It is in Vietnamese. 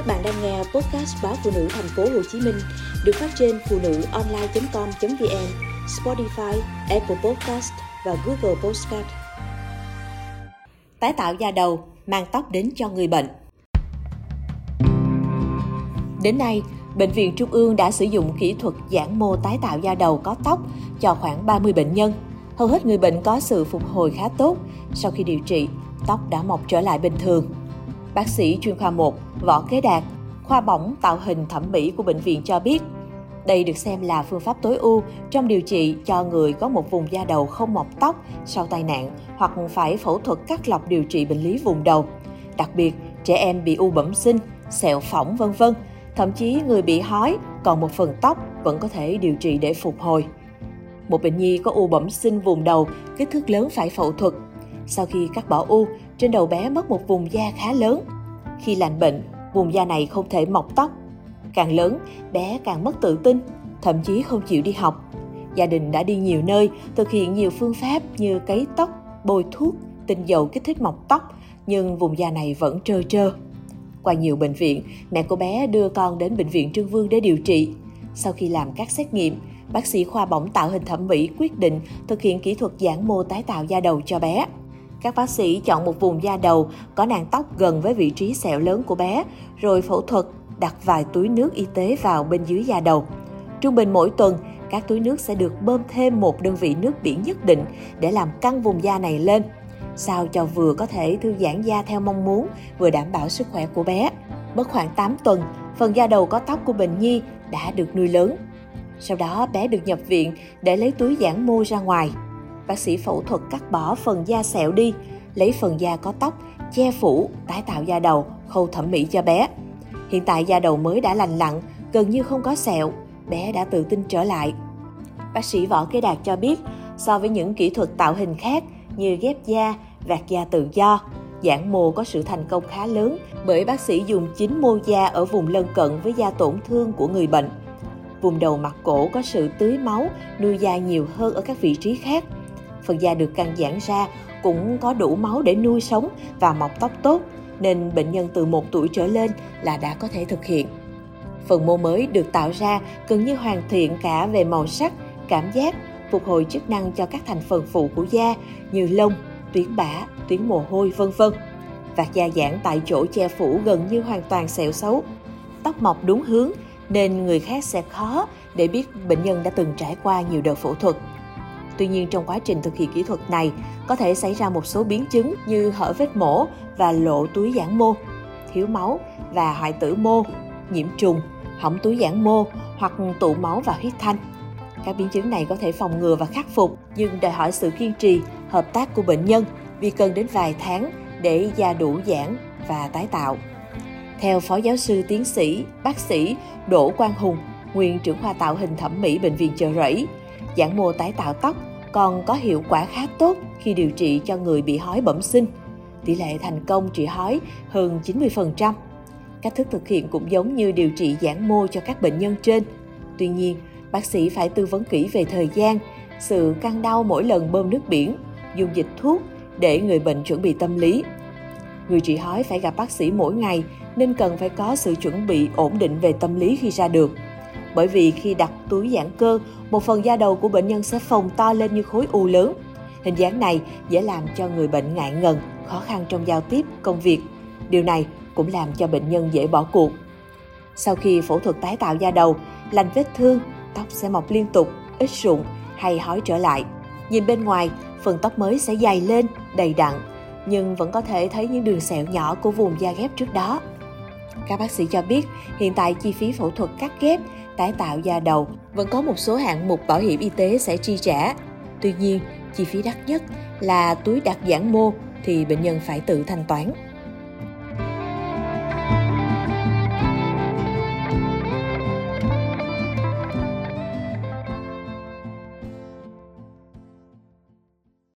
Các bạn đang nghe podcast báo phụ nữ thành phố Hồ Chí Minh được phát trên phụ nữ online.com.vn, Spotify, Apple Podcast và Google Podcast. Tái tạo da đầu mang tóc đến cho người bệnh. Đến nay, Bệnh viện Trung ương đã sử dụng kỹ thuật giãn mô tái tạo da đầu có tóc cho khoảng 30 bệnh nhân. Hầu hết người bệnh có sự phục hồi khá tốt. Sau khi điều trị, tóc đã mọc trở lại bình thường. Bác sĩ chuyên khoa 1 Võ Kế Đạt, khoa bỏng tạo hình thẩm mỹ của bệnh viện cho biết, đây được xem là phương pháp tối ưu trong điều trị cho người có một vùng da đầu không mọc tóc sau tai nạn hoặc phải phẫu thuật cắt lọc điều trị bệnh lý vùng đầu. Đặc biệt, trẻ em bị u bẩm sinh, sẹo phỏng vân vân, thậm chí người bị hói còn một phần tóc vẫn có thể điều trị để phục hồi. Một bệnh nhi có u bẩm sinh vùng đầu, kích thước lớn phải phẫu thuật. Sau khi cắt bỏ u, trên đầu bé mất một vùng da khá lớn. Khi lành bệnh, vùng da này không thể mọc tóc. Càng lớn, bé càng mất tự tin, thậm chí không chịu đi học. Gia đình đã đi nhiều nơi, thực hiện nhiều phương pháp như cấy tóc, bôi thuốc, tinh dầu kích thích mọc tóc, nhưng vùng da này vẫn trơ trơ. Qua nhiều bệnh viện, mẹ của bé đưa con đến bệnh viện Trương Vương để điều trị. Sau khi làm các xét nghiệm, bác sĩ khoa bỏng tạo hình thẩm mỹ quyết định thực hiện kỹ thuật giãn mô tái tạo da đầu cho bé. Các bác sĩ chọn một vùng da đầu có nàng tóc gần với vị trí sẹo lớn của bé, rồi phẫu thuật đặt vài túi nước y tế vào bên dưới da đầu. Trung bình mỗi tuần, các túi nước sẽ được bơm thêm một đơn vị nước biển nhất định để làm căng vùng da này lên, sao cho vừa có thể thư giãn da theo mong muốn, vừa đảm bảo sức khỏe của bé. Mất khoảng 8 tuần, phần da đầu có tóc của bệnh nhi đã được nuôi lớn. Sau đó bé được nhập viện để lấy túi giãn mô ra ngoài bác sĩ phẫu thuật cắt bỏ phần da sẹo đi, lấy phần da có tóc, che phủ, tái tạo da đầu, khâu thẩm mỹ cho bé. Hiện tại da đầu mới đã lành lặn, gần như không có sẹo, bé đã tự tin trở lại. Bác sĩ Võ Kế Đạt cho biết, so với những kỹ thuật tạo hình khác như ghép da, vạt da tự do, giãn mô có sự thành công khá lớn bởi bác sĩ dùng chính mô da ở vùng lân cận với da tổn thương của người bệnh. Vùng đầu mặt cổ có sự tưới máu, nuôi da nhiều hơn ở các vị trí khác – phần da được căng giãn ra cũng có đủ máu để nuôi sống và mọc tóc tốt, nên bệnh nhân từ 1 tuổi trở lên là đã có thể thực hiện. Phần mô mới được tạo ra gần như hoàn thiện cả về màu sắc, cảm giác, phục hồi chức năng cho các thành phần phụ của da như lông, tuyến bã, tuyến mồ hôi, vân vân. Vạt da giãn tại chỗ che phủ gần như hoàn toàn sẹo xấu. Tóc mọc đúng hướng nên người khác sẽ khó để biết bệnh nhân đã từng trải qua nhiều đợt phẫu thuật. Tuy nhiên trong quá trình thực hiện kỹ thuật này có thể xảy ra một số biến chứng như hở vết mổ và lộ túi giãn mô, thiếu máu và hoại tử mô, nhiễm trùng, hỏng túi giãn mô hoặc tụ máu và huyết thanh. Các biến chứng này có thể phòng ngừa và khắc phục nhưng đòi hỏi sự kiên trì, hợp tác của bệnh nhân vì cần đến vài tháng để da đủ giãn và tái tạo. Theo Phó Giáo sư Tiến sĩ, Bác sĩ Đỗ Quang Hùng, nguyên trưởng khoa tạo hình thẩm mỹ Bệnh viện Chợ Rẫy, giãn mô tái tạo tóc còn có hiệu quả khá tốt khi điều trị cho người bị hói bẩm sinh. Tỷ lệ thành công trị hói hơn 90%. Cách thức thực hiện cũng giống như điều trị giãn mô cho các bệnh nhân trên. Tuy nhiên, bác sĩ phải tư vấn kỹ về thời gian, sự căng đau mỗi lần bơm nước biển, dùng dịch thuốc để người bệnh chuẩn bị tâm lý. Người trị hói phải gặp bác sĩ mỗi ngày nên cần phải có sự chuẩn bị ổn định về tâm lý khi ra được bởi vì khi đặt túi giãn cơ, một phần da đầu của bệnh nhân sẽ phồng to lên như khối u lớn. Hình dáng này dễ làm cho người bệnh ngại ngần, khó khăn trong giao tiếp, công việc. Điều này cũng làm cho bệnh nhân dễ bỏ cuộc. Sau khi phẫu thuật tái tạo da đầu, lành vết thương, tóc sẽ mọc liên tục, ít rụng hay hói trở lại. Nhìn bên ngoài, phần tóc mới sẽ dày lên, đầy đặn, nhưng vẫn có thể thấy những đường sẹo nhỏ của vùng da ghép trước đó. Các bác sĩ cho biết, hiện tại chi phí phẫu thuật cắt ghép tái tạo da đầu vẫn có một số hạng mục bảo hiểm y tế sẽ chi trả. Tuy nhiên, chi phí đắt nhất là túi đặt giãn mô thì bệnh nhân phải tự thanh toán.